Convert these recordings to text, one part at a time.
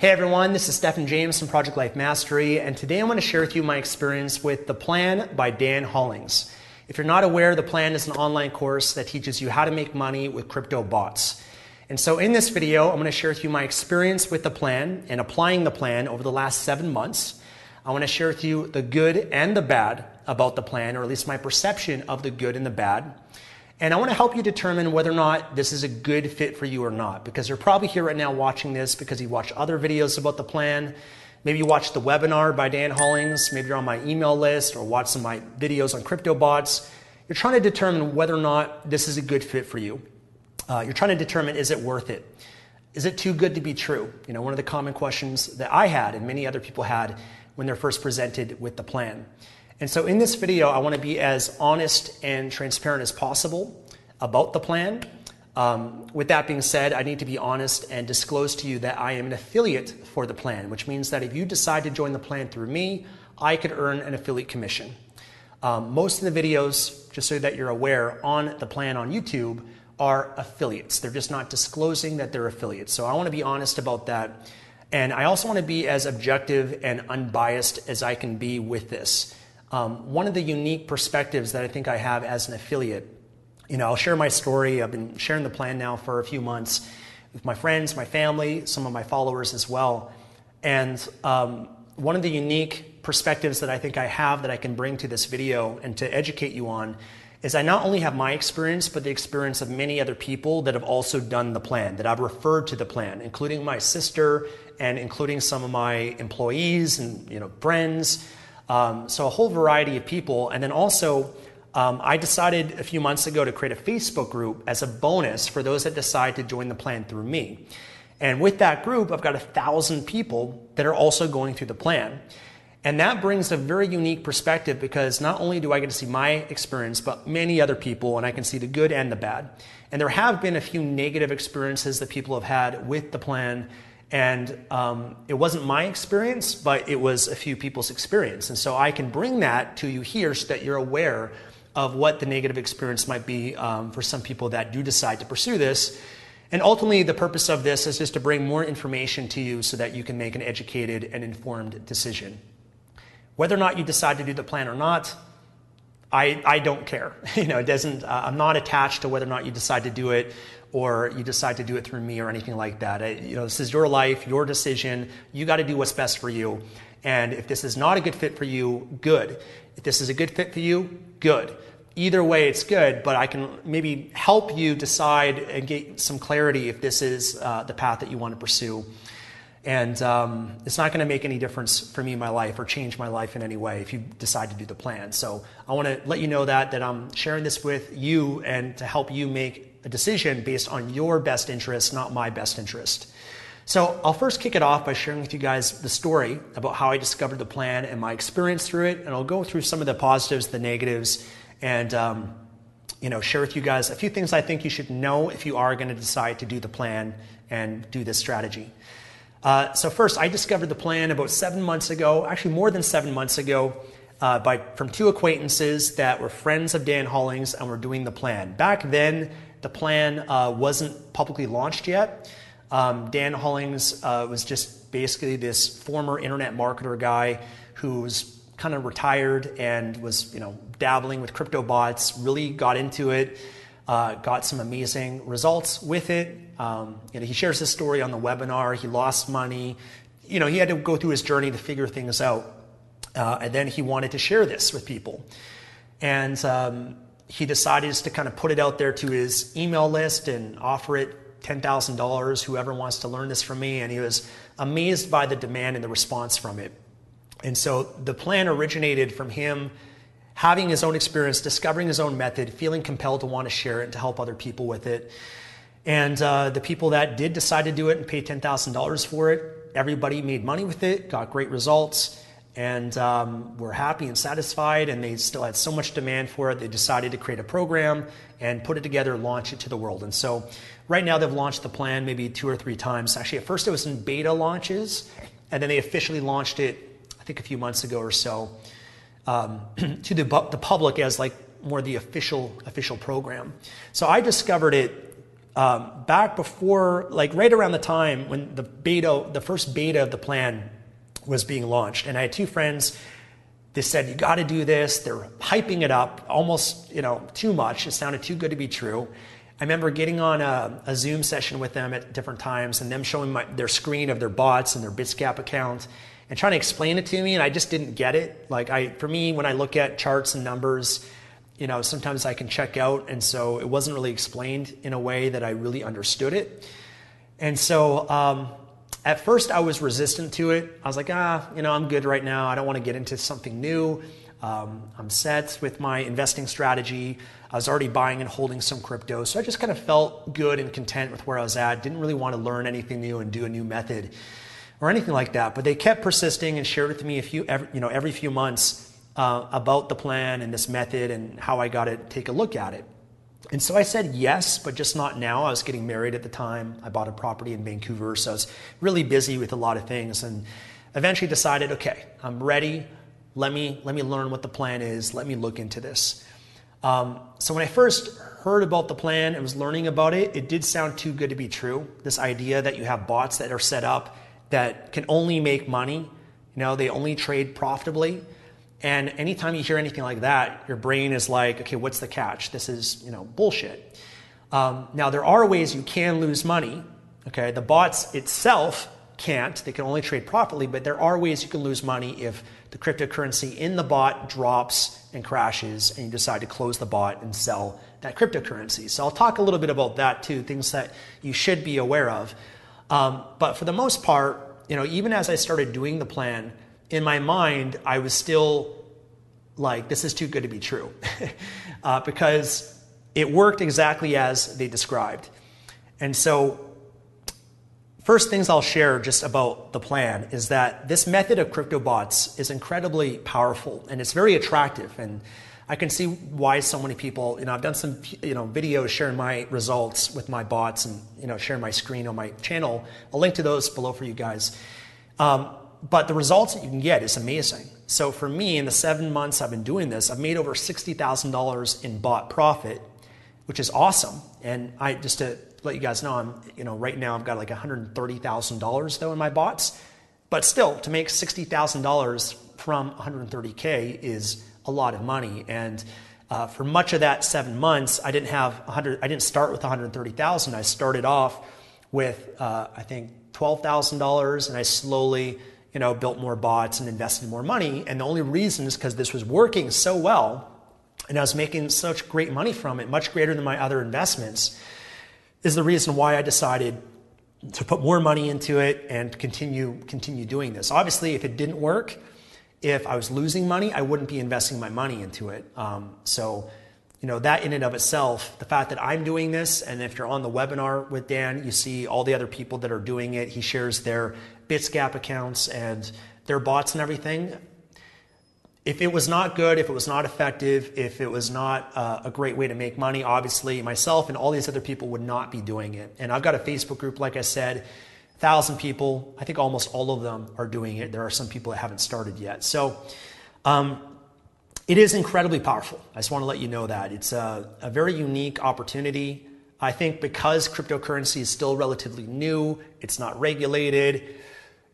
Hey everyone, this is Stefan James from Project Life Mastery, and today I want to share with you my experience with The Plan by Dan Hollings. If you're not aware, The Plan is an online course that teaches you how to make money with crypto bots. And so in this video, I'm going to share with you my experience with the plan and applying the plan over the last seven months. I want to share with you the good and the bad about the plan, or at least my perception of the good and the bad. And I want to help you determine whether or not this is a good fit for you or not. Because you're probably here right now watching this because you watched other videos about the plan. Maybe you watched the webinar by Dan Hollings. Maybe you're on my email list or watched some of my videos on crypto bots. You're trying to determine whether or not this is a good fit for you. Uh, you're trying to determine is it worth it? Is it too good to be true? You know, one of the common questions that I had and many other people had when they're first presented with the plan. And so in this video, I want to be as honest and transparent as possible about the plan. Um, with that being said, I need to be honest and disclose to you that I am an affiliate for the plan, which means that if you decide to join the plan through me, I could earn an affiliate commission. Um, most of the videos, just so that you're aware, on the plan on YouTube are affiliates. They're just not disclosing that they're affiliates. So I want to be honest about that. And I also want to be as objective and unbiased as I can be with this. Um, one of the unique perspectives that I think I have as an affiliate, you know, I'll share my story. I've been sharing the plan now for a few months with my friends, my family, some of my followers as well. And um, one of the unique perspectives that I think I have that I can bring to this video and to educate you on is I not only have my experience, but the experience of many other people that have also done the plan, that I've referred to the plan, including my sister and including some of my employees and you know friends um, so a whole variety of people. And then also, um, I decided a few months ago to create a Facebook group as a bonus for those that decide to join the plan through me. And with that group, I've got a thousand people that are also going through the plan. And that brings a very unique perspective because not only do I get to see my experience, but many other people, and I can see the good and the bad. And there have been a few negative experiences that people have had with the plan and um, it wasn't my experience, but it was a few people's experience. And so I can bring that to you here so that you're aware of what the negative experience might be um, for some people that do decide to pursue this. And ultimately, the purpose of this is just to bring more information to you so that you can make an educated and informed decision. Whether or not you decide to do the plan or not, I, I don't care. You know, it doesn't, uh, I'm not attached to whether or not you decide to do it or you decide to do it through me or anything like that. I, you know, this is your life, your decision. You got to do what's best for you. And if this is not a good fit for you, good. If this is a good fit for you, good. Either way, it's good, but I can maybe help you decide and get some clarity if this is uh, the path that you want to pursue. And um, it's not going to make any difference for me in my life or change my life in any way if you decide to do the plan. So I want to let you know that that I'm sharing this with you and to help you make a decision based on your best interest, not my best interest. So I'll first kick it off by sharing with you guys the story about how I discovered the plan and my experience through it, and I'll go through some of the positives, the negatives, and um, you know share with you guys a few things I think you should know if you are going to decide to do the plan and do this strategy. Uh, so first, I discovered the plan about seven months ago, actually more than seven months ago. uh, by from two acquaintances that were friends of Dan Hollings and were doing the plan. Back then, the plan uh, wasn't publicly launched yet. Um, Dan Hollings uh, was just basically this former internet marketer guy who was kind of retired and was you know dabbling with crypto bots. Really got into it. Uh, got some amazing results with it. Um, you know, he shares his story on the webinar. He lost money. You know, he had to go through his journey to figure things out. Uh, and then he wanted to share this with people. And um, he decided to kind of put it out there to his email list and offer it $10,000, whoever wants to learn this from me. And he was amazed by the demand and the response from it. And so the plan originated from him having his own experience, discovering his own method, feeling compelled to want to share it and to help other people with it. And uh, the people that did decide to do it and pay $10,000 for it, everybody made money with it, got great results and um, were happy and satisfied, and they still had so much demand for it, they decided to create a program and put it together, launch it to the world. And so, right now, they've launched the plan maybe two or three times. Actually, at first, it was in beta launches, and then they officially launched it, I think, a few months ago or so, um, to the, the public as like more the official official program. So I discovered it um, back before, like right around the time when the beta, the first beta of the plan was being launched. And I had two friends. They said, "You got to do this." They're hyping it up almost, you know, too much. It sounded too good to be true. I remember getting on a, a Zoom session with them at different times, and them showing my, their screen of their bots and their Bitsgap account, and trying to explain it to me, and I just didn't get it. Like I, for me, when I look at charts and numbers, you know, sometimes I can check out, and so it wasn't really explained in a way that I really understood it. And so um, at first, I was resistant to it. I was like, ah, you know, I'm good right now. I don't want to get into something new. Um, I'm set with my investing strategy. I was already buying and holding some crypto. So I just kind of felt good and content with where I was at. Didn't really want to learn anything new and do a new method or anything like that. But they kept persisting and shared with me a few, every, you know, every few months uh, about the plan and this method and how I got to take a look at it. And so I said yes, but just not now. I was getting married at the time. I bought a property in Vancouver, so I was really busy with a lot of things and eventually decided, okay, I'm ready. Let me, let me learn what the plan is. Let me look into this. Um, so when I first heard about the plan and was learning about it, it did sound too good to be true. This idea that you have bots that are set up that can only make money, you know, they only trade profitably. And anytime you hear anything like that, your brain is like, okay, what's the catch? This is, you know, bullshit. Um, now, there are ways you can lose money. Okay, the bots itself can't. They can only trade profitably, but there are ways you can lose money if the cryptocurrency in the bot drops and crashes and you decide to close the bot and sell that cryptocurrency. So I'll talk a little bit about that too, things that you should be aware of. Um, but for the most part, you know, even as I started doing the plan, in my mind, I was still like, this is too good to be true. uh, because it worked exactly as they described. And so, first things I'll share just about the plan is that this method of crypto bots is incredibly powerful and it's very attractive. And I can see why so many people, you know, I've done some, you know, videos sharing my results with my bots and, you know, sharing my screen on my channel. I'll link to those below for you guys. Um, but the results that you can get is amazing. So for me, in the seven months I've been doing this, I've made over $60,000 in bot profit, which is awesome. And I just to let you guys know, I'm, you know, right now I've got like $130,000 though in my bots. But still, to make $60,000 from 130K is a lot of money. And uh, for much of that seven months, I didn't have 100, I didn't start with 130,000. I started off with, uh, I think, $12,000 and I slowly you know, built more bots and invested more money. And the only reason is because this was working so well and I was making such great money from it, much greater than my other investments, is the reason why I decided to put more money into it and continue continue doing this. Obviously, if it didn't work, if I was losing money, I wouldn't be investing my money into it. Um, so, you know, that in and of itself, the fact that I'm doing this, and if you're on the webinar with Dan, you see all the other people that are doing it. He shares their Bitsgap accounts and their bots and everything. If it was not good, if it was not effective, if it was not uh, a great way to make money, obviously myself and all these other people would not be doing it. And I've got a Facebook group, like I said, thousand people. I think almost all of them are doing it. There are some people that haven't started yet. So, um, it is incredibly powerful. I just want to let you know that. It's a, a very unique opportunity. I think because cryptocurrency is still relatively new, it's not regulated.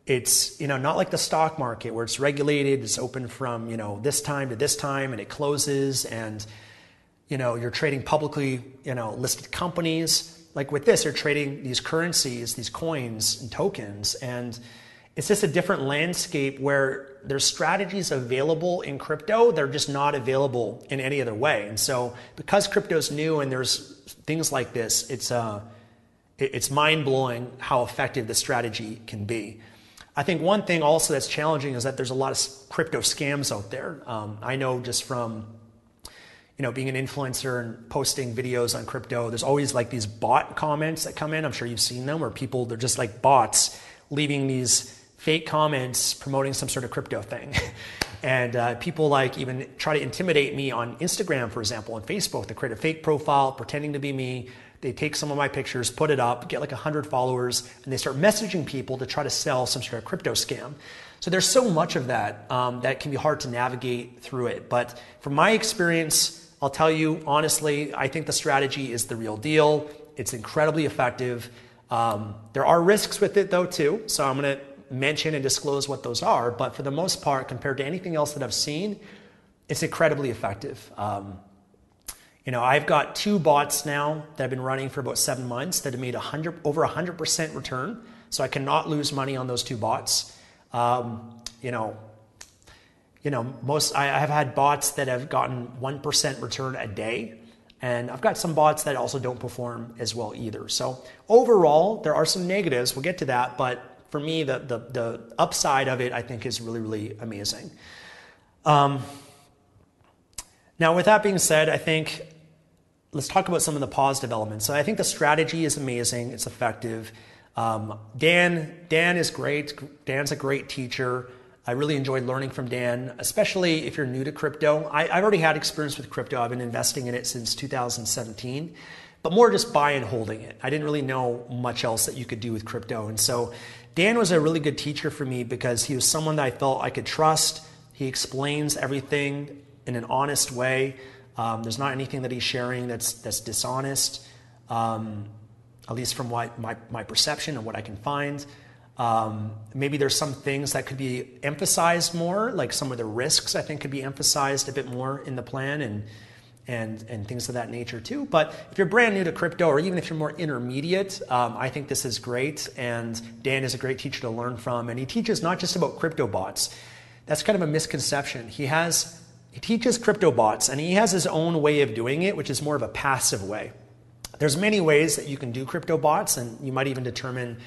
It's you know not like the stock market where it's regulated, it's open from you know this time to this time and it closes and you know you're trading publicly you know listed companies. Like with this, you're trading these currencies, these coins and tokens, and it's just a different landscape where there's strategies available in crypto, they're just not available in any other way. And so, because crypto's new and there's things like this, it's uh, it's mind blowing how effective the strategy can be. I think one thing also that's challenging is that there's a lot of crypto scams out there. Um, I know just from you know being an influencer and posting videos on crypto, there's always like these bot comments that come in. I'm sure you've seen them where people they're just like bots leaving these fake comments promoting some sort of crypto thing. and uh, people like even try to intimidate me on Instagram, for example, and Facebook. They create a fake profile pretending to be me. They take some of my pictures, put it up, get like 100 followers, and they start messaging people to try to sell some sort of crypto scam. So there's so much of that um, that can be hard to navigate through it. But from my experience, I'll tell you honestly, I think the strategy is the real deal. It's incredibly effective. Um, there are risks with it though too. So I'm going to mention and disclose what those are, but for the most part, compared to anything else that I've seen, it's incredibly effective. Um, you know, I've got two bots now that have been running for about seven months that have made 100, over 100% return. So I cannot lose money on those two bots. Um, you know, you know, most I, have had bots that have gotten 1% return a day. And I've got some bots that also don't perform as well either. So overall, there are some negatives. We'll get to that, but for me, the, the, the upside of it, I think, is really, really amazing. Um, now, with that being said, I think let's talk about some of the positive elements. So I think the strategy is amazing, it's effective. Um, Dan, Dan is great. Dan's a great teacher. I really enjoyed learning from Dan, especially if you're new to crypto. I, have already had experience with crypto. I've been investing in it since 2017, but more just buying and holding it. I didn't really know much else that you could do with crypto. And so Dan was a really good teacher for me because he was someone that I felt I could trust. He explains everything in an honest way. Um, there's not anything that he's sharing that's that's dishonest, um, at least from what my, my perception and what I can find. Um, maybe there's some things that could be emphasized more, like some of the risks I think could be emphasized a bit more in the plan and and, and things of that nature too. But if you're brand new to crypto, or even if you're more intermediate, um, I think this is great. And Dan is a great teacher to learn from. And he teaches not just about crypto bots. That's kind of a misconception. He has he teaches crypto bots, and he has his own way of doing it, which is more of a passive way. There's many ways that you can do crypto bots, and you might even determine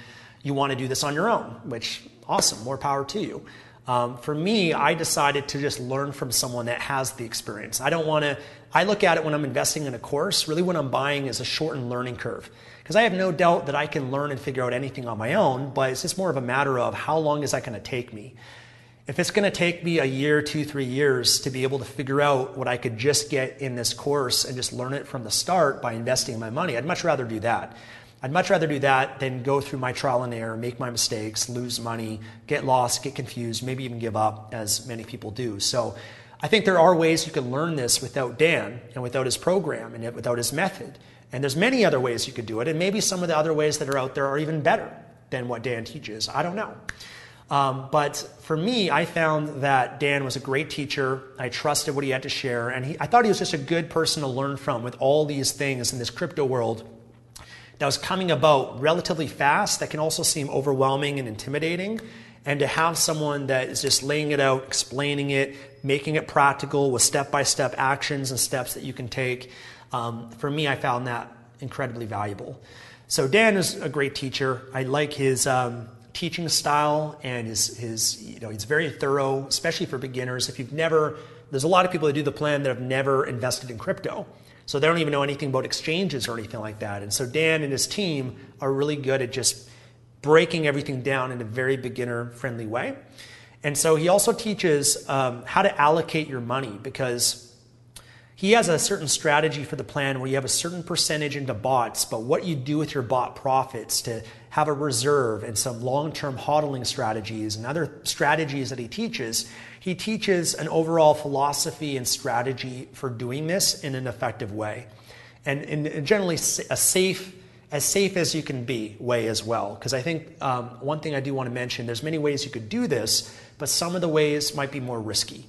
you want to do this on your own, which awesome, more power to you. Um, for me, I decided to just learn from someone that has the experience. I don't want to, I look at it when I'm investing in a course, really what I'm buying is a shortened learning curve. Because I have no doubt that I can learn and figure out anything on my own, but it's just more of a matter of how long is that going to take me. If it's going to take me a year, two, three years to be able to figure out what I could just get in this course and just learn it from the start by investing my money, I'd much rather do that. I'd much rather do that than go through my trial and error, make my mistakes, lose money, get lost, get confused, maybe even give up, as many people do. So I think there are ways you can learn this without Dan and without his program and without his method. And there's many other ways you could do it, and maybe some of the other ways that are out there are even better than what Dan teaches. I don't know. Um, but for me, I found that Dan was a great teacher. I trusted what he had to share, and he, I thought he was just a good person to learn from with all these things in this crypto world that was coming about relatively fast that can also seem overwhelming and intimidating. And to have someone that is just laying it out, explaining it, making it practical with step by step actions and steps that you can take, um, for me, I found that incredibly valuable. So, Dan is a great teacher. I like his um, teaching style and his, his, you know, he's very thorough, especially for beginners. If you've never, there's a lot of people that do the plan that have never invested in crypto. So they don't even know anything about exchanges or anything like that. And so Dan and his team are really good at just breaking everything down in a very beginner friendly way. And so he also teaches um, how to allocate your money because he has a certain strategy for the plan where you have a certain percentage into bots, but what you do with your bot profits to have a reserve and some long term hodling strategies and other strategies that he teaches, he teaches an overall philosophy and strategy for doing this in an effective way. And, in generally a safe, as safe as you can be way as well. Because I think um, one thing I do want to mention there's many ways you could do this, but some of the ways might be more risky.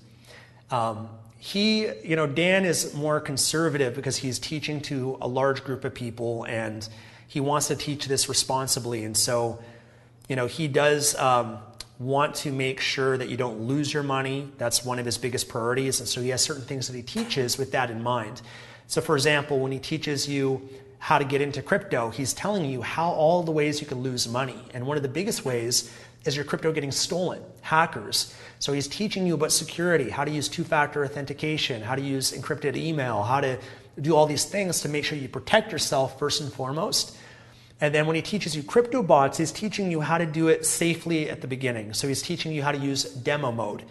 Um, he, you know, Dan is more conservative because he's teaching to a large group of people and he wants to teach this responsibly. And so, you know, he does um, want to make sure that you don't lose your money. That's one of his biggest priorities. And so he has certain things that he teaches with that in mind. So, for example, when he teaches you how to get into crypto, he's telling you how all the ways you can lose money. And one of the biggest ways is your crypto getting stolen, hackers. So he's teaching you about security, how to use two factor authentication, how to use encrypted email, how to do all these things to make sure you protect yourself first and foremost. And then when he teaches you crypto bots, he's teaching you how to do it safely at the beginning. So he's teaching you how to use demo mode.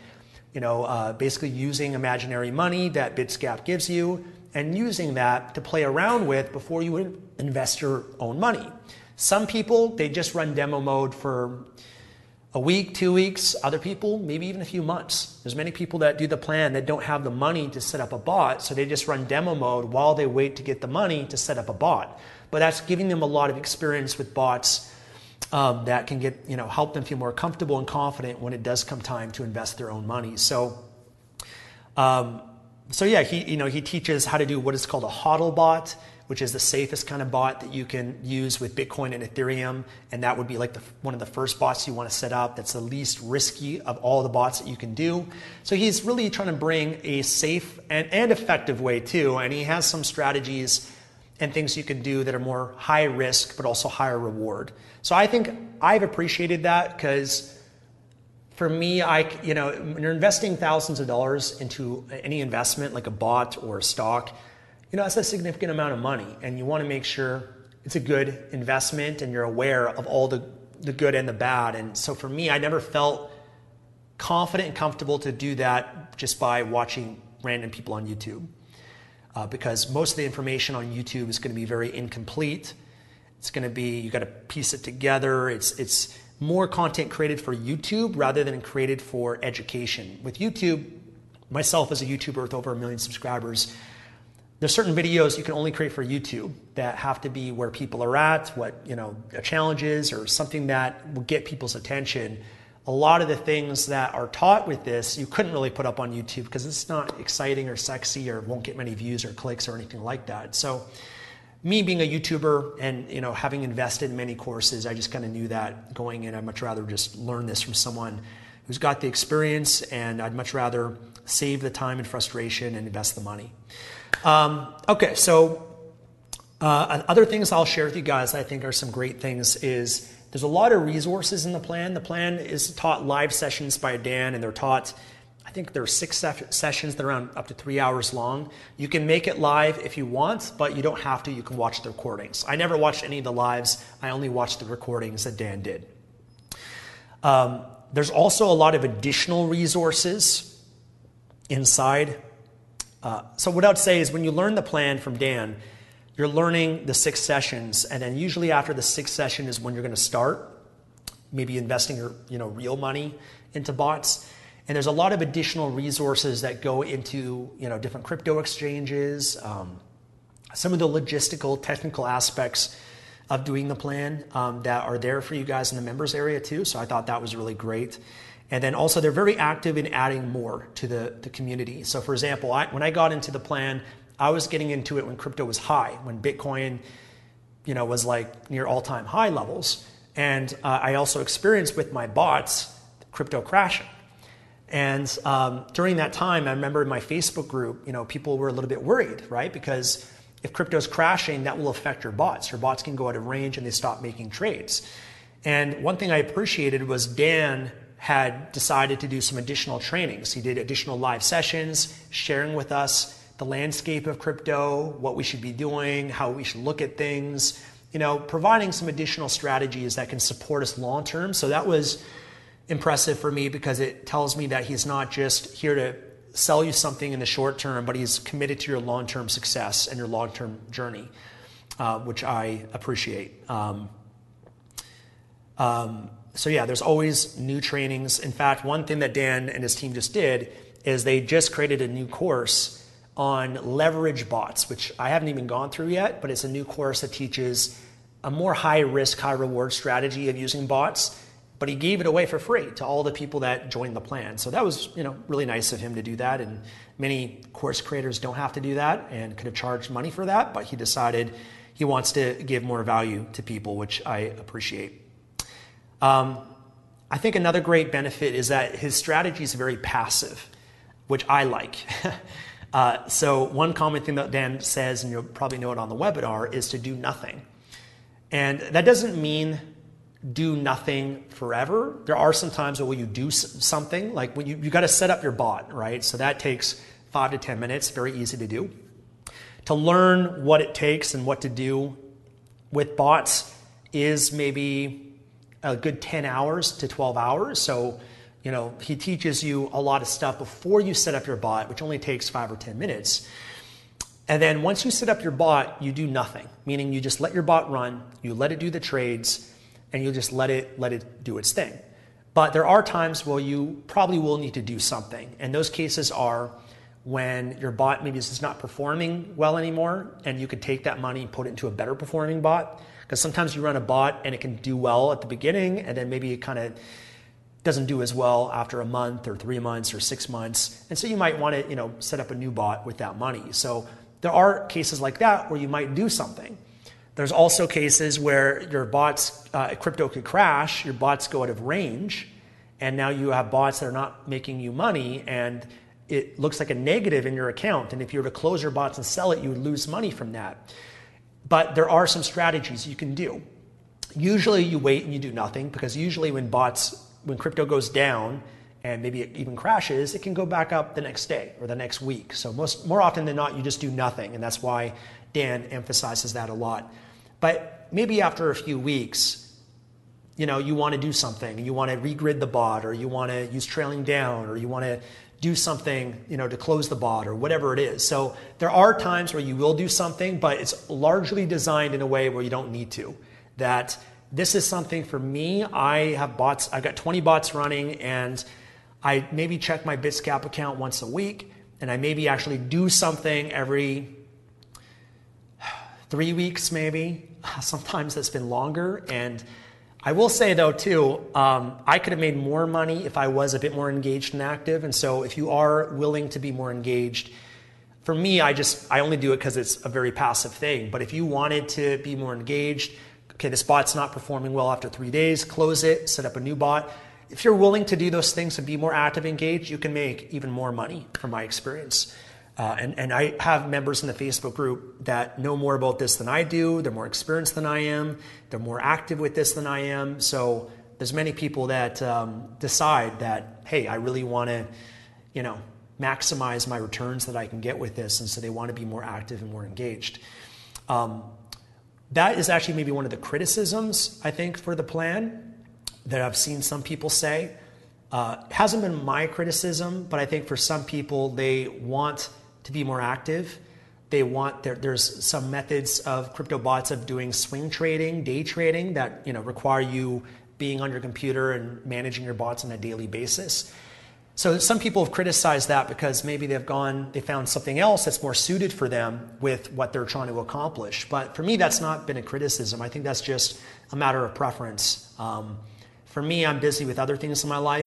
You know, uh, basically using imaginary money that Bitsgap gives you and using that to play around with before you invest your own money. Some people, they just run demo mode for a week, two weeks, other people, maybe even a few months. There's many people that do the plan that don't have the money to set up a bot, so they just run demo mode while they wait to get the money to set up a bot. But that's giving them a lot of experience with bots um, that can get, you know, help them feel more comfortable and confident when it does come time to invest their own money. So, um, so yeah, he, you know, he teaches how to do what is called a hodl bot which is the safest kind of bot that you can use with Bitcoin and Ethereum. And that would be like the, one of the first bots you want to set up. That's the least risky of all the bots that you can do. So he's really trying to bring a safe and, and effective way too. And he has some strategies and things you can do that are more high risk, but also higher reward. So I think I've appreciated that because for me, I, you know, when you're investing thousands of dollars into any investment like a bot or a stock, you know, that's a significant amount of money, and you want to make sure it's a good investment and you're aware of all the, the good and the bad. And so for me, I never felt confident and comfortable to do that just by watching random people on YouTube. Uh, because most of the information on YouTube is going to be very incomplete. It's going to be you got to piece it together. It's it's more content created for YouTube rather than created for education. With YouTube, myself as a YouTuber with over a million subscribers, there's certain videos you can only create for YouTube that have to be where people are at, what you know a challenge is, or something that will get people's attention. A lot of the things that are taught with this, you couldn't really put up on YouTube because it's not exciting or sexy or won't get many views or clicks or anything like that. So, me being a YouTuber and you know having invested in many courses, I just kind of knew that going in. I'd much rather just learn this from someone who's got the experience, and I'd much rather save the time and frustration and invest the money. Um, okay, so uh, other things I'll share with you guys I think are some great things is there's a lot of resources in the plan. The plan is taught live sessions by Dan, and they're taught, I think there are six sessions that are around up to three hours long. You can make it live if you want, but you don't have to. You can watch the recordings. I never watched any of the lives, I only watched the recordings that Dan did. Um, there's also a lot of additional resources inside uh, so what I'd say is when you learn the plan from Dan, you're learning the six sessions, and then usually after the sixth session is when you're going to start maybe investing your you know real money into bots. And there's a lot of additional resources that go into you know different crypto exchanges, um, some of the logistical, technical aspects of doing the plan um, that are there for you guys in the members area too. So I thought that was really great. And then also, they're very active in adding more to the, the community. So, for example, I, when I got into the plan, I was getting into it when crypto was high, when Bitcoin, you know, was like near all-time high levels. And uh, I also experienced with my bots crypto crashing. And um, during that time, I remember in my Facebook group, you know, people were a little bit worried, right? Because if crypto is crashing, that will affect your bots. Your bots can go out of range and they stop making trades. And one thing I appreciated was Dan had decided to do some additional trainings. He did additional live sessions, sharing with us the landscape of crypto, what we should be doing, how we should look at things, you know, providing some additional strategies that can support us long term. So that was impressive for me because it tells me that he's not just here to sell you something in the short term, but he's committed to your long term success and your long term journey, uh, which I appreciate. Um, um, so, yeah, there's always new trainings. In fact, one thing that Dan and his team just did is they just created a new course on leverage bots, which I haven't even gone through yet, but it's a new course that teaches a more high risk, high reward strategy of using bots. But he gave it away for free to all the people that joined the plan. So that was, you know, really nice of him to do that. And many course creators don't have to do that and could have charged money for that, but he decided he wants to give more value to people, which I appreciate. Um, I think another great benefit is that his strategy is very passive, which I like. uh, so, one common thing that Dan says, and you'll probably know it on the webinar, is to do nothing. And that doesn't mean do nothing forever. There are some times where you do something, like when you, you got to set up your bot, right? So that takes five to 10 minutes, very easy to do. To learn what it takes and what to do with bots is maybe a good 10 hours to 12 hours. So, you know, he teaches you a lot of stuff before you set up your bot, which only takes five or 10 minutes. And then once you set up your bot, you do nothing, meaning you just let your bot run, you let it do the trades, and you just let it let it do its thing. But there are times where you probably will need to do something. And those cases are when your bot maybe is not performing well anymore, and you could take that money and put it into a better performing bot. Because sometimes you run a bot and it can do well at the beginning, and then maybe it kind of doesn't do as well after a month or three months or six months. And so you might want to, you know, set up a new bot with that money. So there are cases like that where you might do something. There's also cases where your bots, uh, crypto could crash, your bots go out of range, and now you have bots that are not making you money, and it looks like a negative in your account. And if you were to close your bots and sell it, you would lose money from that. But there are some strategies you can do. Usually you wait and you do nothing because usually when bots, when crypto goes down, and maybe it even crashes, it can go back up the next day or the next week. So most more often than not, you just do nothing, and that's why Dan emphasizes that a lot. But maybe after a few weeks, you know, you want to do something, you want to regrid the bot, or you want to use trailing down, or you want to do something, you know, to close the bot or whatever it is. So there are times where you will do something, but it's largely designed in a way where you don't need to. That this is something for me. I have bots. I've got 20 bots running, and I maybe check my Bitsgap account once a week, and I maybe actually do something every three weeks, maybe. Sometimes that's been longer. And I will say, though, too, um, I could have made more money if I was a bit more engaged and active. And so, if you are willing to be more engaged, for me, I just I only do it because it's a very passive thing. But if you wanted to be more engaged, okay, this bot's not performing well after three days, close it, set up a new bot if you're willing to do those things and be more active, engaged, you can make even more money from my experience. Uh, and, and I have members in the Facebook group that know more about this than I do. They're more experienced than I am. They're more active with this than I am. So there's many people that um, decide that, hey, I really want to, you know, maximize my returns that I can get with this. And so they want to be more active and more engaged. Um, that is actually maybe one of the criticisms, I think, for the plan that I've seen some people say. Uh, hasn't been my criticism, but I think for some people, they want to be more active. They want there, there's some methods of crypto bots of doing swing trading, day trading that you know require you being on your computer and managing your bots on a daily basis. So some people have criticized that because maybe they've gone, they found something else that's more suited for them with what they're trying to accomplish. But for me, that's not been a criticism. I think that's just a matter of preference. Um, for me, I'm busy with other things in my life.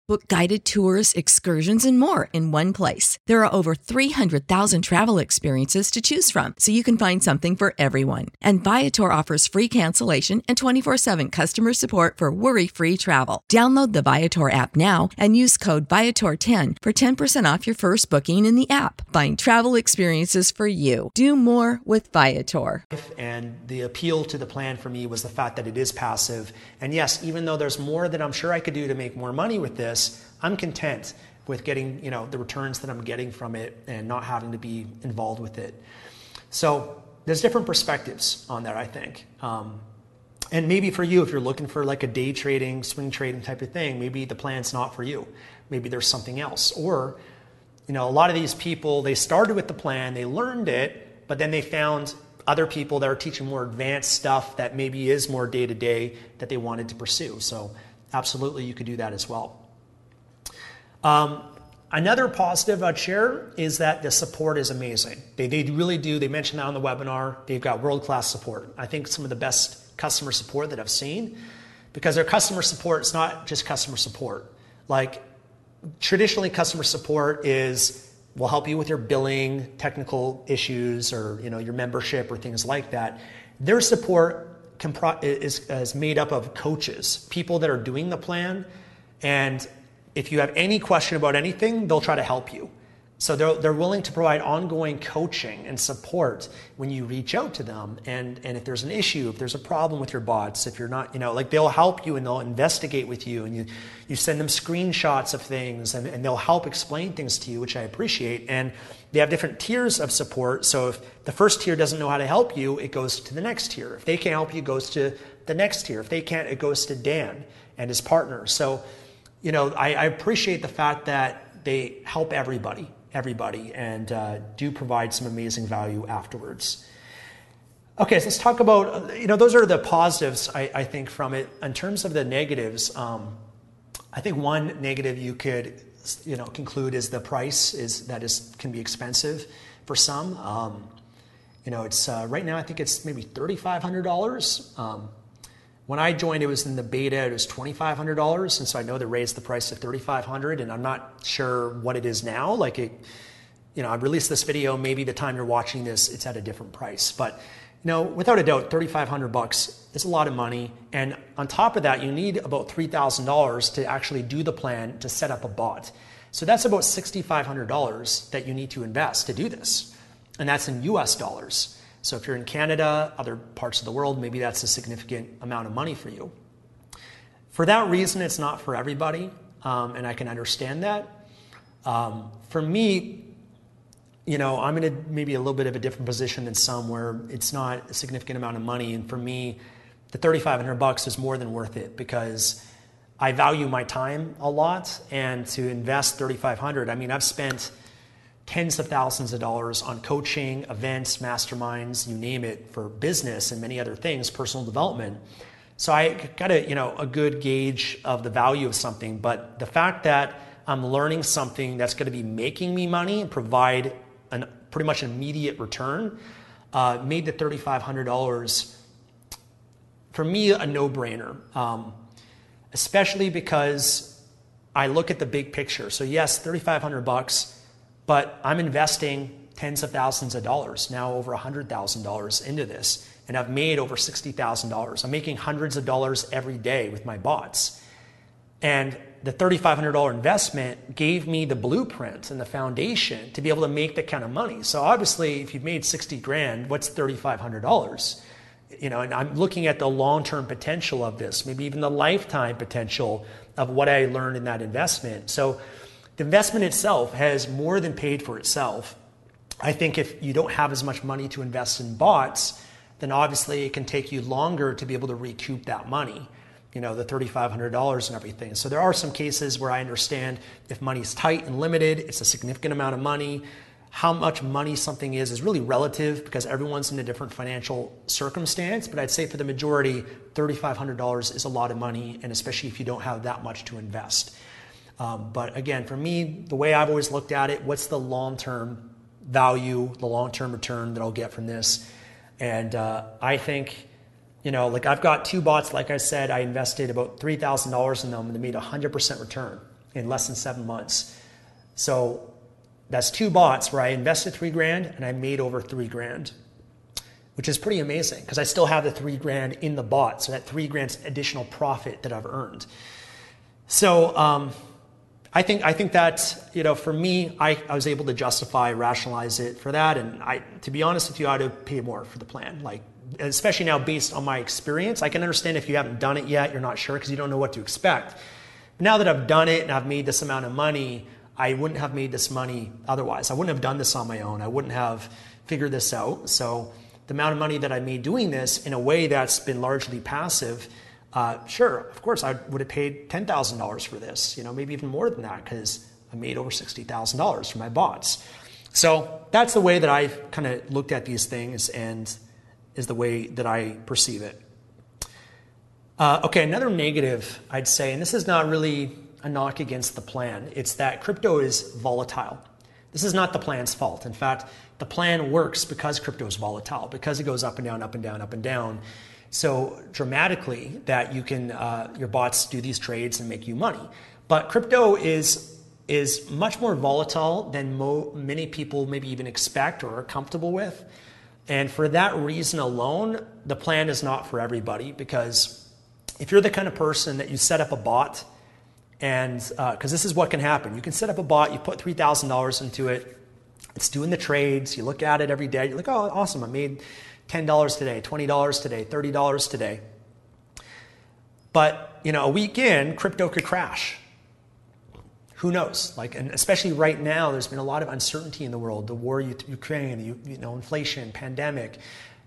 Book guided tours, excursions, and more in one place. There are over 300,000 travel experiences to choose from, so you can find something for everyone. And Viator offers free cancellation and 24 7 customer support for worry free travel. Download the Viator app now and use code Viator10 for 10% off your first booking in the app. Find travel experiences for you. Do more with Viator. And the appeal to the plan for me was the fact that it is passive. And yes, even though there's more that I'm sure I could do to make more money with this, I'm content with getting, you know, the returns that I'm getting from it and not having to be involved with it. So there's different perspectives on that, I think. Um, and maybe for you, if you're looking for like a day trading, swing trading type of thing, maybe the plan's not for you. Maybe there's something else. Or, you know, a lot of these people, they started with the plan, they learned it, but then they found other people that are teaching more advanced stuff that maybe is more day to day that they wanted to pursue. So, absolutely, you could do that as well. Um, another positive I'd share is that the support is amazing. They, they really do. They mentioned that on the webinar. They've got world class support. I think some of the best customer support that I've seen because their customer support is not just customer support. Like traditionally, customer support is will help you with your billing, technical issues, or you know your membership or things like that. Their support is, is made up of coaches, people that are doing the plan, and if you have any question about anything, they'll try to help you. So they're, they're willing to provide ongoing coaching and support when you reach out to them. And, and if there's an issue, if there's a problem with your bots, if you're not, you know, like they'll help you and they'll investigate with you and you, you send them screenshots of things and, and they'll help explain things to you, which I appreciate. And they have different tiers of support. So if the first tier doesn't know how to help you, it goes to the next tier. If they can't help you, it goes to the next tier. If they can't, it goes to Dan and his partner. So you know, I, I, appreciate the fact that they help everybody, everybody, and uh, do provide some amazing value afterwards. Okay, so let's talk about, you know, those are the positives, I, I think, from it. In terms of the negatives, um, I think one negative you could, you know, conclude is the price is that is can be expensive for some. Um, you know, it's uh, right now I think it's maybe thirty five hundred dollars. Um, when I joined, it was in the beta, it was $2,500. And so I know they raised the price to 3,500 and I'm not sure what it is now. Like it, you know, I released this video, maybe the time you're watching this, it's at a different price. But, you know, without a doubt, 3,500 bucks is a lot of money. And on top of that, you need about $3,000 to actually do the plan to set up a bot. So that's about $6,500 that you need to invest to do this. And that's in US dollars. So if you're in Canada, other parts of the world, maybe that's a significant amount of money for you. For that reason, it's not for everybody, um, and I can understand that. Um, for me, you know, I'm in a, maybe a little bit of a different position than some where it's not a significant amount of money, and for me, the 3,500 bucks is more than worth it because I value my time a lot, and to invest 3,500, I mean, I've spent tens of thousands of dollars on coaching, events, masterminds, you name it, for business and many other things, personal development. So I got a, you know, a good gauge of the value of something, but the fact that I'm learning something that's going to be making me money and provide a pretty much immediate return uh, made the $3,500 for me a no-brainer, um, especially because I look at the big picture. So yes, 3,500 bucks but I'm investing tens of thousands of dollars, now over $100,000 into this. And I've made over $60,000. I'm making hundreds of dollars every day with my bots. And the $3,500 investment gave me the blueprint and the foundation to be able to make that kind of money. So obviously, if you've made 60 grand, what's $3,500? You know, and I'm looking at the long-term potential of this, maybe even the lifetime potential of what I learned in that investment. So the investment itself has more than paid for itself. I think if you don't have as much money to invest in bots, then obviously it can take you longer to be able to recoup that money, you know, the $3,500 and everything. So there are some cases where I understand if money's tight and limited, it's a significant amount of money. How much money something is is really relative because everyone's in a different financial circumstance. But I'd say for the majority, $3,500 is a lot of money, and especially if you don't have that much to invest. Um, but again, for me, the way I've always looked at it, what's the long term value, the long term return that I'll get from this? And uh, I think, you know, like I've got two bots, like I said, I invested about $3,000 in them and they made a 100% return. in less than seven months. So that's two bots where I invested three grand and I made over three grand, which is pretty amazing because I still have the three grand in the bot. So that three grand's additional profit that I've earned. So um, I think I think that you know for me I, I was able to justify rationalize it for that. And I to be honest with you I'd have paid more for the plan. Like especially now based on my experience I can understand if you haven't done it yet you're not sure because you don't know what to expect. But now that I've done it and I've made this amount of money I wouldn't have made this money otherwise. I wouldn't have done this on my own. I wouldn't have figured this out. So the amount of money that I made doing this in a way that's been largely passive uh, sure, of course, I would have paid $10,000 for this, you know, maybe even more than that because I made over $60,000 for my bots. So that's the way that I've kind of looked at these things and is the way that I perceive it. Uh, okay, another negative I'd say, and this is not really a knock against the plan, it's that crypto is volatile. This is not the plan's fault. In fact, the plan works because crypto is volatile, because it goes up and down, up and down, up and down so dramatically that you can uh, your bots do these trades and make you money. But crypto is is much more volatile than mo- many people maybe even expect or are comfortable with. And for that reason alone, the plan is not for everybody because if you're the kind of person that you set up a bot and because uh, this is what can happen you can set up a bot you put $3000 into it it's doing the trades you look at it every day you're like oh awesome i made $10 today, $20 today, $30 today. But, you know, a week in, crypto could crash. Who knows? Like, and especially right now, there's been a lot of uncertainty in the world. The war in Ukraine, you, you know, inflation, pandemic,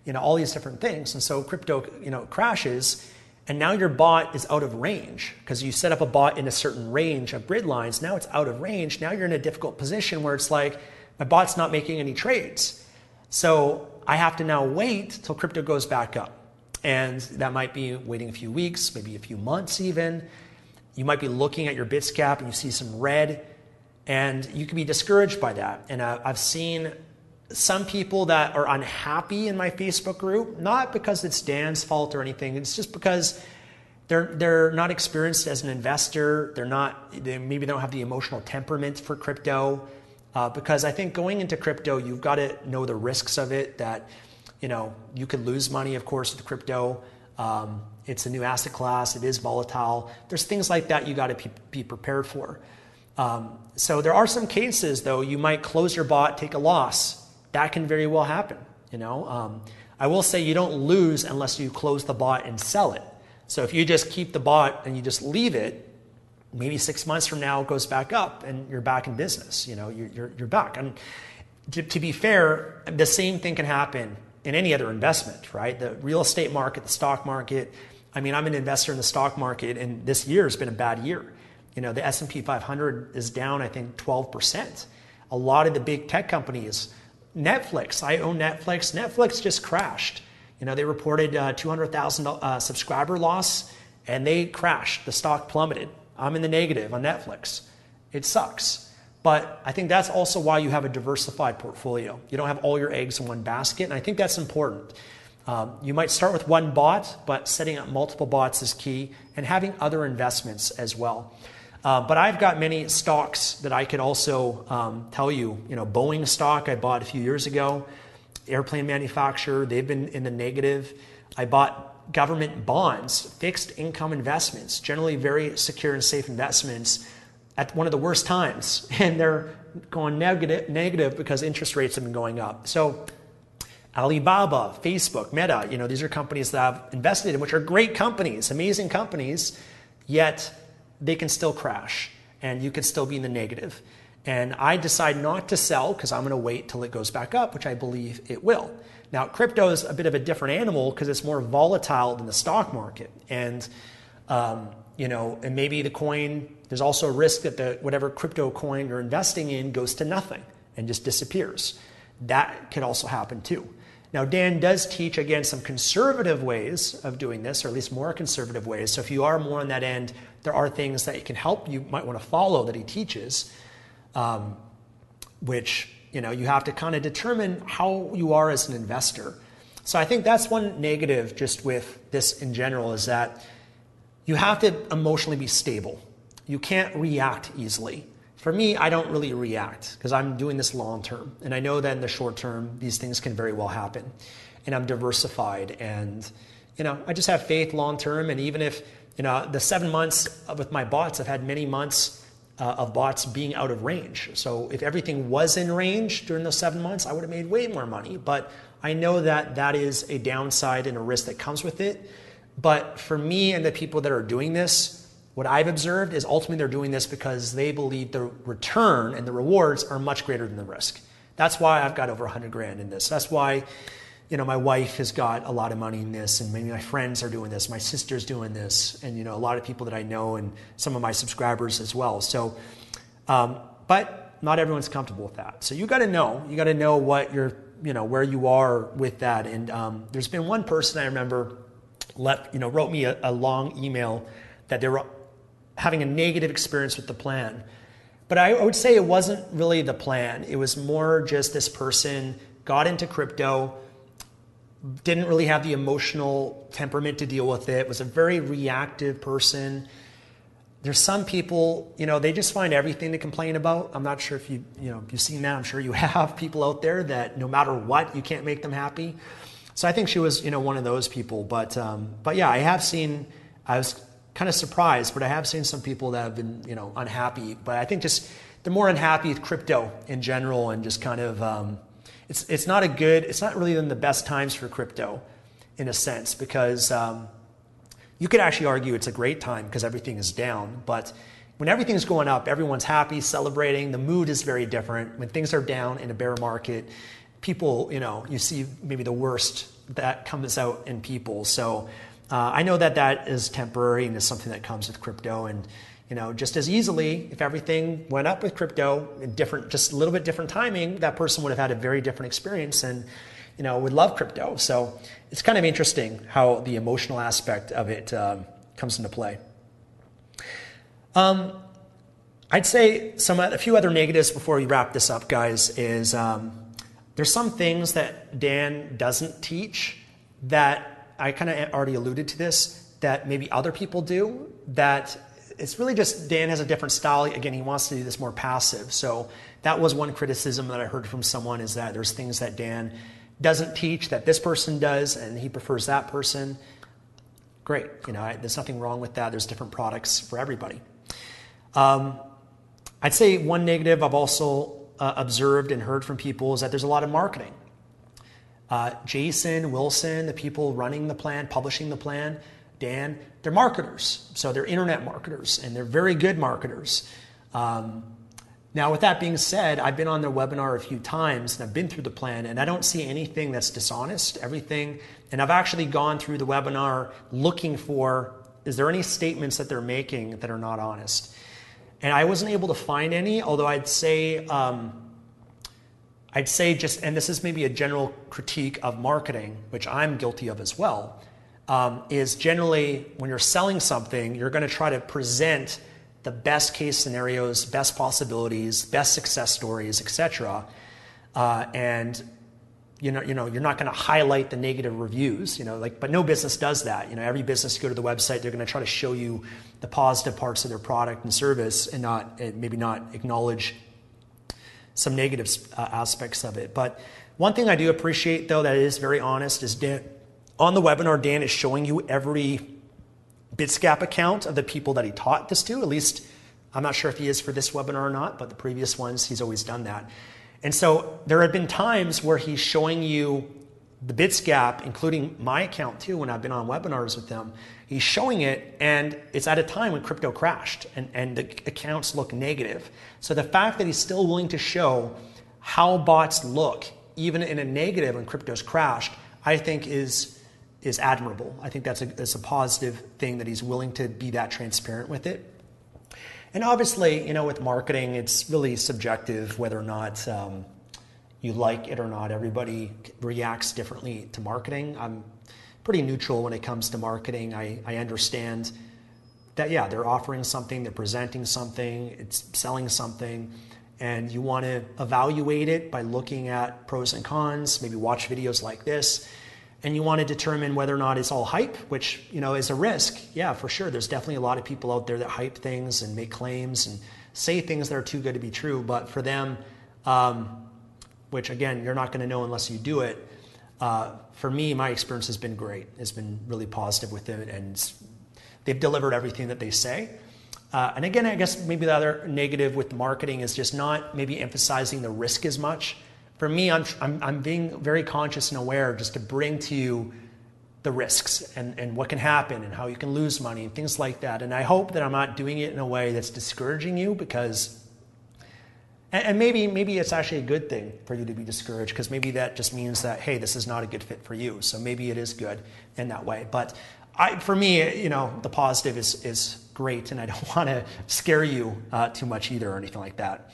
you know, all these different things. And so crypto, you know, crashes, and now your bot is out of range because you set up a bot in a certain range of grid lines. Now it's out of range. Now you're in a difficult position where it's like, my bot's not making any trades. So I have to now wait till crypto goes back up. And that might be waiting a few weeks, maybe a few months even. You might be looking at your Bitsgap and you see some red, and you can be discouraged by that. And I've seen some people that are unhappy in my Facebook group, not because it's Dan's fault or anything, it's just because they're, they're not experienced as an investor. They're not, they, maybe they don't have the emotional temperament for crypto. Uh, because I think going into crypto, you've got to know the risks of it. That you know you could lose money, of course, with crypto. Um, it's a new asset class. It is volatile. There's things like that you got to be prepared for. Um, so there are some cases though you might close your bot, take a loss. That can very well happen. You know, um, I will say you don't lose unless you close the bot and sell it. So if you just keep the bot and you just leave it, maybe six months from now it goes back up and you're back in business. You know, you're, you're, you're back. And to, to be fair, the same thing can happen in any other investment, right? The real estate market, the stock market. I mean, I'm an investor in the stock market, and this year has been a bad year. You know, the S&P 500 is down, I think, 12%. A lot of the big tech companies, Netflix, I own Netflix. Netflix just crashed. You know, they reported uh, 200,000 uh, subscriber loss, and they crashed. The stock plummeted. I'm in the negative on Netflix. It sucks. But I think that's also why you have a diversified portfolio. You don't have all your eggs in one basket, and I think that's important. Um, you might start with one bot, but setting up multiple bots is key, and having other investments as well. Uh, but I've got many stocks that I could also um, tell you. You know, Boeing stock I bought a few years ago, airplane manufacturer, they've been in the negative. I bought government bonds, fixed income investments, generally very secure and safe investments at one of the worst times. And they're going negative, negative because interest rates have been going up. So Alibaba, Facebook, Meta, you know, these are companies that I've invested in, which are great companies, amazing companies, yet they can still crash and you could still be in the negative. And I decide not to sell because I'm going to wait till it goes back up, which I believe it will. Now, crypto is a bit of a different animal because it's more volatile than the stock market. And, um, you know, and maybe the coin, there's also a risk that the, whatever crypto coin you're investing in goes to nothing and just disappears. That could also happen too. Now, Dan does teach, again, some conservative ways of doing this, or at least more conservative ways. So if you are more on that end, there are things that can help you might want to follow that he teaches, um, which you know, you have to kind of determine how you are as an investor. So I think that's one negative just with this in general is that you have to emotionally be stable. you can't react easily. For me, I don't really react because I'm doing this long term. And I know that in the short term, these things can very well happen. And I'm diversified and, you know, I just have faith long term. And even if, you know, the seven months with my bots, I've had many months uh, of bots being out of range. So if everything was in range during those seven months, I would have made way more money. But I know that that is a downside and a risk that comes with it. But for me and the people that are doing this, what I've observed is ultimately they're doing this because they believe the return and the rewards are much greater than the risk. That's why I've got over 100 grand in this. That's why, you know, my wife has got a lot of money in this, and maybe my friends are doing this, my sister's doing this, and you know, a lot of people that I know, and some of my subscribers as well. So, um, but not everyone's comfortable with that. So you got to know, you got to know what you're, you know, where you are with that. And um, there's been one person I remember, left, you know, wrote me a, a long email that they were having a negative experience with the plan. But I would say it wasn't really the plan. It was more just this person got into crypto, didn't really have the emotional temperament to deal with it, was a very reactive person. There's some people, you know, they just find everything to complain about. I'm not sure if you, you know, you've seen that. I'm sure you have people out there that no matter what, you can't make them happy. So I think she was, you know, one of those people. But, um, but yeah, I have seen. I was kind of surprised, but I have seen some people that have been, you know, unhappy. But I think just they're more unhappy with crypto in general, and just kind of um, it's it's not a good, it's not really in the best times for crypto, in a sense, because um, you could actually argue it's a great time because everything is down, but when everything's going up, everyone's happy, celebrating. The mood is very different. When things are down in a bear market, people, you know, you see maybe the worst that comes out in people. So uh, I know that that is temporary and is something that comes with crypto. And you know, just as easily, if everything went up with crypto in different, just a little bit different timing, that person would have had a very different experience and you know would love crypto. So it's kind of interesting how the emotional aspect of it um, comes into play. Um, I'd say some a few other negatives before we wrap this up, guys. Is um, there's some things that Dan doesn't teach that I kind of already alluded to this, that maybe other people do, that it's really just Dan has a different style. Again, he wants to do this more passive. So that was one criticism that I heard from someone is that there's things that Dan doesn't teach that this person does, and he prefers that person. Great, you know, I, there's nothing wrong with that. There's different products for everybody. Um, I'd say one negative I've also uh, observed and heard from people is that there's a lot of marketing. Uh, Jason, Wilson, the people running the plan, publishing the plan, Dan, they're marketers. So they're internet marketers, and they're very good marketers. Um, now, with that being said, I've been on their webinar a few times and I've been through the plan, and I don't see anything that's dishonest. Everything, and I've actually gone through the webinar looking for is there any statements that they're making that are not honest? And I wasn't able to find any, although I'd say um, I'd say just, and this is maybe a general critique of marketing, which I'm guilty of as well, um, is generally when you're selling something, you're going to try to present the best case scenarios, best possibilities, best success stories, etc. Uh, and you know, you know, you're not going to highlight the negative reviews, you know, like, but no business does that. You know, every business you go to the website, they're going to try to show you the positive parts of their product and service, and not and maybe not acknowledge some negative uh, aspects of it. But one thing I do appreciate, though, that is very honest, is Dan, on the webinar, Dan is showing you every Bitsgap account of the people that he taught this to. At least, I'm not sure if he is for this webinar or not, but the previous ones, he's always done that. And so there have been times where he's showing you the Bitsgap, including my account too, when I've been on webinars with them, he's showing it, and it's at a time when crypto crashed and, and the accounts look negative. So the fact that he's still willing to show how bots look, even in a negative when crypto's crashed, I think is is admirable. I think that's a, that's a positive thing that he's willing to be that transparent with it. And obviously, you know, with marketing, it's really subjective whether or not um, you like it or not. Everybody reacts differently to marketing. I'm pretty neutral when it comes to marketing. I, I understand that, yeah, they're offering something, they're presenting something, it's selling something, and you want to evaluate it by looking at pros and cons, maybe watch videos like this. And you want to determine whether or not it's all hype, which you know is a risk. Yeah, for sure. There's definitely a lot of people out there that hype things and make claims and say things that are too good to be true. But for them, um, which again you're not going to know unless you do it. Uh, for me, my experience has been great. It's been really positive with it, and they've delivered everything that they say. Uh, and again, I guess maybe the other negative with marketing is just not maybe emphasizing the risk as much for me, I'm, I'm, I'm being very conscious and aware just to bring to you the risks and, and what can happen and how you can lose money and things like that. And I hope that I'm not doing it in a way that's discouraging you because, and, and maybe, maybe it's actually a good thing for you to be discouraged because maybe that just means that, hey, this is not a good fit for you. So maybe it is good in that way. But I, for me, you know, the positive is, is great and I don't want to scare you uh, too much either or anything like that.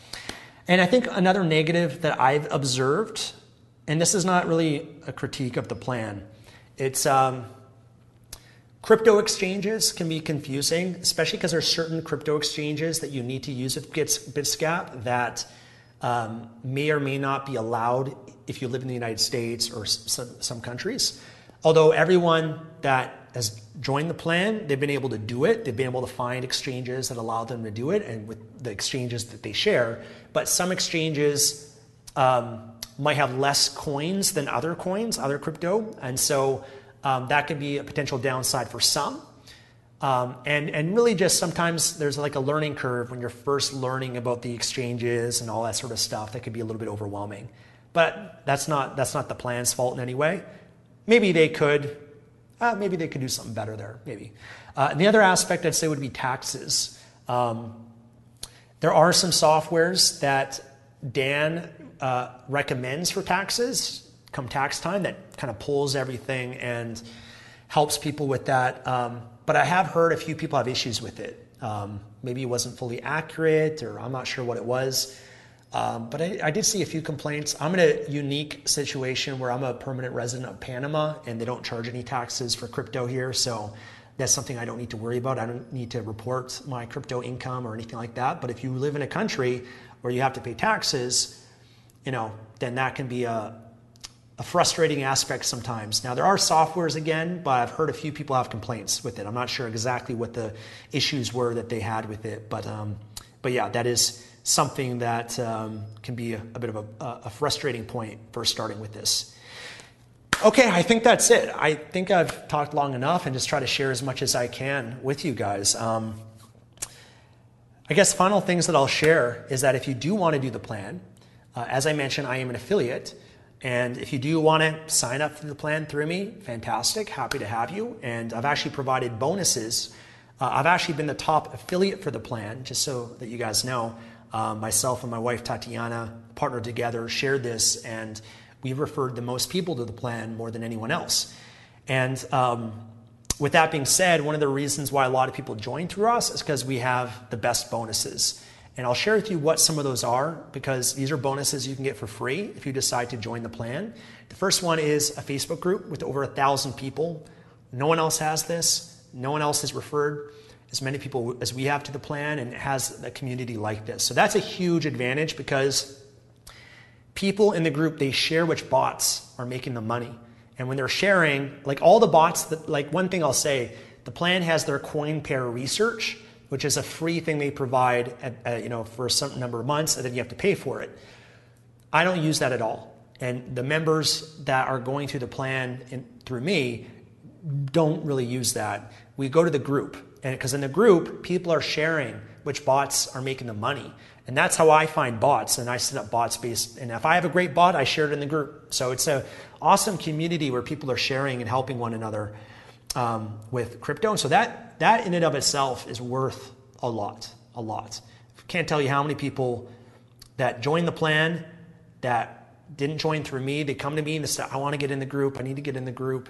And I think another negative that I've observed, and this is not really a critique of the plan, it's um, crypto exchanges can be confusing, especially because there's certain crypto exchanges that you need to use with Bitsgap that um, may or may not be allowed if you live in the United States or some, some countries. Although everyone that has joined the plan, they've been able to do it. They've been able to find exchanges that allow them to do it, and with the exchanges that they share. But some exchanges um, might have less coins than other coins, other crypto, and so um, that could be a potential downside for some. Um, and and really, just sometimes there's like a learning curve when you're first learning about the exchanges and all that sort of stuff. That could be a little bit overwhelming. But that's not that's not the plan's fault in any way. Maybe they could uh, maybe they could do something better there, maybe. Uh, and the other aspect I'd say would be taxes. Um, there are some softwares that Dan uh, recommends for taxes come tax time that kind of pulls everything and helps people with that. Um, but I have heard a few people have issues with it. Um, maybe it wasn't fully accurate, or I'm not sure what it was. Um, but I, I, did see a few complaints. I'm in a unique situation where I'm a permanent resident of Panama and they don't charge any taxes for crypto here. So that's something I don't need to worry about. I don't need to report my crypto income or anything like that. But if you live in a country where you have to pay taxes, you know, then that can be a, a frustrating aspect sometimes. Now, there are softwares again, but I've heard a few people have complaints with it. I'm not sure exactly what the issues were that they had with it. But, um, but yeah, that is something that um, can be a, a bit of a, a, frustrating point for starting with this. Okay, I think that's it. I think I've talked long enough and just try to share as much as I can with you guys. Um, I guess final things that I'll share is that if you do want to do the plan, uh, as I mentioned, I am an affiliate. And if you do want to sign up for the plan through me, fantastic. Happy to have you. And I've actually provided bonuses. Uh, I've actually been the top affiliate for the plan, just so that you guys know. Um, myself and my wife Tatiana partnered together, shared this, and we referred the most people to the plan more than anyone else. And um, with that being said, one of the reasons why a lot of people join through us is because we have the best bonuses. And I'll share with you what some of those are because these are bonuses you can get for free if you decide to join the plan. The first one is a Facebook group with over a thousand people. No one else has this, no one else has referred as many people as we have to the plan and has a community like this. So that's a huge advantage because people in the group they share which bots are making the money. And when they're sharing, like all the bots that like one thing I'll say, the plan has their coin pair research, which is a free thing they provide at, you know for a certain number of months and then you have to pay for it. I don't use that at all. And the members that are going through the plan in, through me don't really use that. We go to the group and because in the group, people are sharing which bots are making the money. And that's how I find bots. And I set up bots based. And if I have a great bot, I share it in the group. So it's an awesome community where people are sharing and helping one another um, with crypto. And so that, that in and of itself is worth a lot, a lot. Can't tell you how many people that join the plan that didn't join through me. They come to me and they say, I want to get in the group. I need to get in the group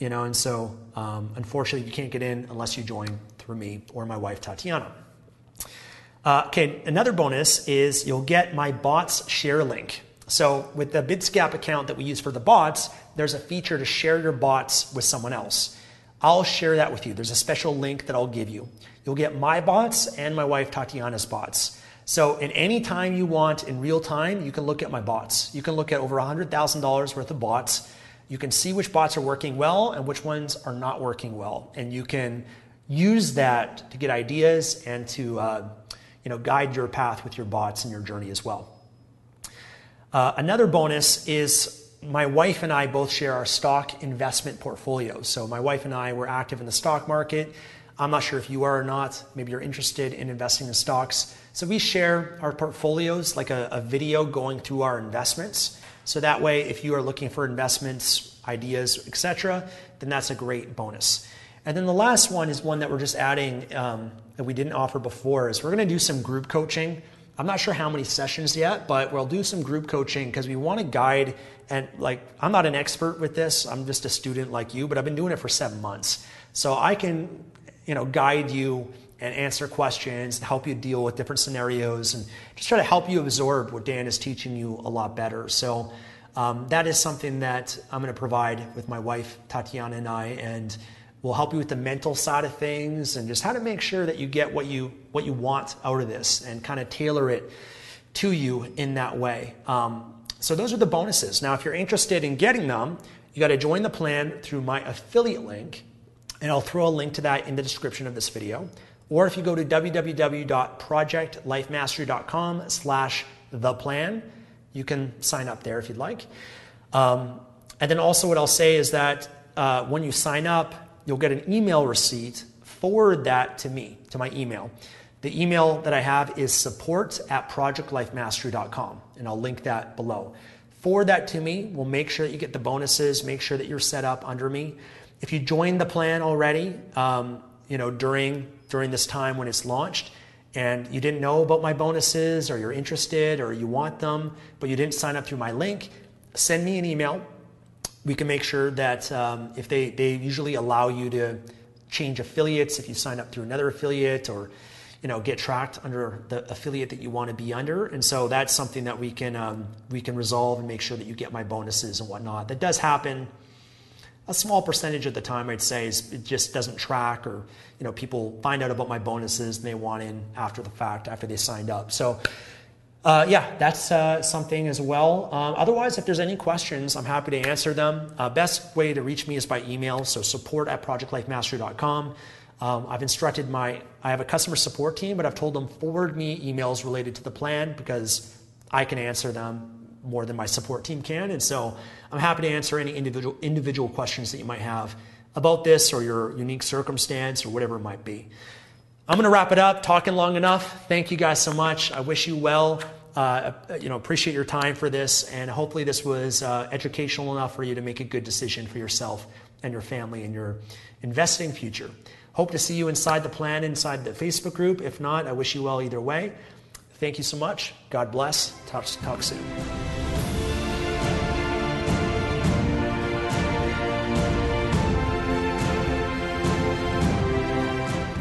you know, and so um, unfortunately you can't get in unless you join through me or my wife Tatiana. Uh, okay, another bonus is you'll get my bots share link. So with the Bitsgap account that we use for the bots, there's a feature to share your bots with someone else. I'll share that with you. There's a special link that I'll give you. You'll get my bots and my wife Tatiana's bots. So in any time you want in real time, you can look at my bots. You can look at over $100,000 worth of bots You can see which bots are working well and which ones are not working well. And you can use that to get ideas and to uh, you know, guide your path with your bots and your journey as well. Uh, another bonus is my wife and I both share our stock investment portfolios. So my wife and I were active in the stock market. I'm not sure if you are or not. Maybe you're interested in investing in stocks. So we share our portfolios like a, a video going through our investments. So that way, if you are looking for investments, ideas, etc., then that's a great bonus. And then the last one is one that we're just adding um, that we didn't offer before is we're going to do some group coaching. I'm not sure how many sessions yet, but we'll do some group coaching because we want to guide and like I'm not an expert with this. I'm just a student like you, but I've been doing it for 7 months. So I can, you know, guide you and answer questions and help you deal with different scenarios and just try to help you absorb what Dan is teaching you a lot better. So um, that is something that I'm going to provide with my wife Tatiana and I, and we'll help you with the mental side of things and just how to make sure that you get what you what you want out of this and kind of tailor it to you in that way. Um, so those are the bonuses. Now, if you're interested in getting them, you got to join the plan through my affiliate link, and I'll throw a link to that in the description of this video. Or if you go to www.projectlifemastery.com slash the plan, you can sign up there if you'd like. Um, and then also what I'll say is that uh, when you sign up, you'll get an email receipt. Forward that to me, to my email. The email that I have is support at projectlifemastery.com, and I'll link that below. Forward that to me. We'll make sure that you get the bonuses, make sure that you're set up under me. If you join the plan already, um, you know, during, during this time when it's launched, and you didn't know about my bonuses, or you're interested, or you want them, but you didn't sign up through my link, send me an email. We can make sure that um, if they, they usually allow you to change affiliates if you sign up through another affiliate or you know get tracked under the affiliate that you want to be under. And so that's something that we can um, we can resolve and make sure that you get my bonuses and whatnot. That does happen. A small percentage of the time i'd say is it just doesn't track or you know people find out about my bonuses and they want in after the fact after they signed up. So uh, yeah, that's uh, something as well. Um, otherwise, if there's any questions, I'm happy to answer them. Uh, best way to reach me is by email, so support at projectlifemastery.com. Um, I've instructed my, I have a customer support team, but I've told them forward me emails related to the plan because I can answer them more than my support team can. And so I'm happy to answer any individual, individual questions that you might have about this or your unique circumstance or whatever it might be. I'm going to wrap it up, talking long enough. Thank you guys so much. I wish you well. Uh, you know, appreciate your time for this, and hopefully this was uh, educational enough for you to make a good decision for yourself and your family and your investing future. Hope to see you inside the plan, inside the Facebook group. If not, I wish you well either way. Thank you so much. God bless. Talk, talk soon.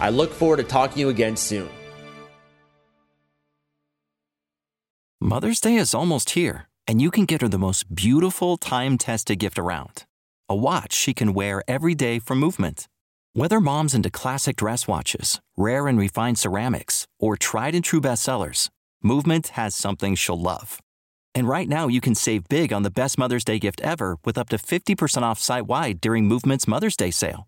I look forward to talking to you again soon. Mother's Day is almost here, and you can get her the most beautiful time tested gift around a watch she can wear every day from movement. Whether mom's into classic dress watches, rare and refined ceramics, or tried and true bestsellers, Movement has something she'll love. And right now, you can save big on the best Mother's Day gift ever with up to 50% off site wide during Movement's Mother's Day sale